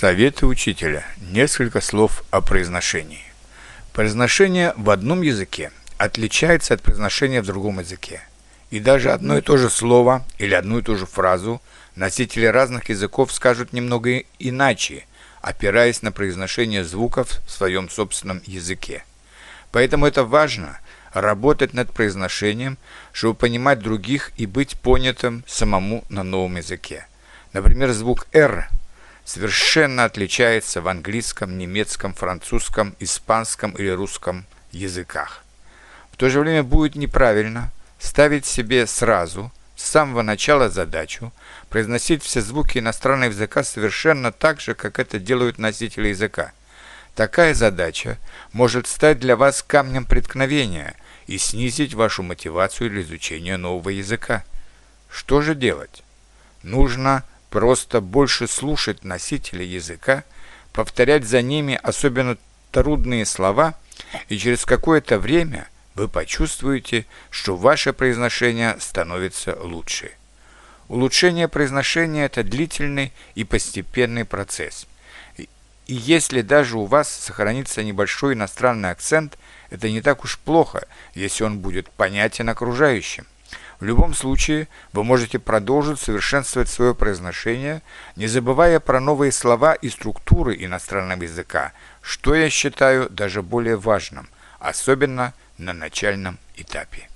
Советы учителя. Несколько слов о произношении. Произношение в одном языке отличается от произношения в другом языке. И даже одно и то же слово или одну и ту же фразу носители разных языков скажут немного иначе, опираясь на произношение звуков в своем собственном языке. Поэтому это важно – работать над произношением, чтобы понимать других и быть понятым самому на новом языке. Например, звук «р» совершенно отличается в английском, немецком, французском, испанском или русском языках. В то же время будет неправильно ставить себе сразу, с самого начала задачу, произносить все звуки иностранного языка совершенно так же, как это делают носители языка. Такая задача может стать для вас камнем преткновения и снизить вашу мотивацию для изучения нового языка. Что же делать? Нужно Просто больше слушать носителя языка, повторять за ними особенно трудные слова, и через какое-то время вы почувствуете, что ваше произношение становится лучше. Улучшение произношения – это длительный и постепенный процесс. И если даже у вас сохранится небольшой иностранный акцент, это не так уж плохо, если он будет понятен окружающим. В любом случае, вы можете продолжить совершенствовать свое произношение, не забывая про новые слова и структуры иностранного языка, что я считаю даже более важным, особенно на начальном этапе.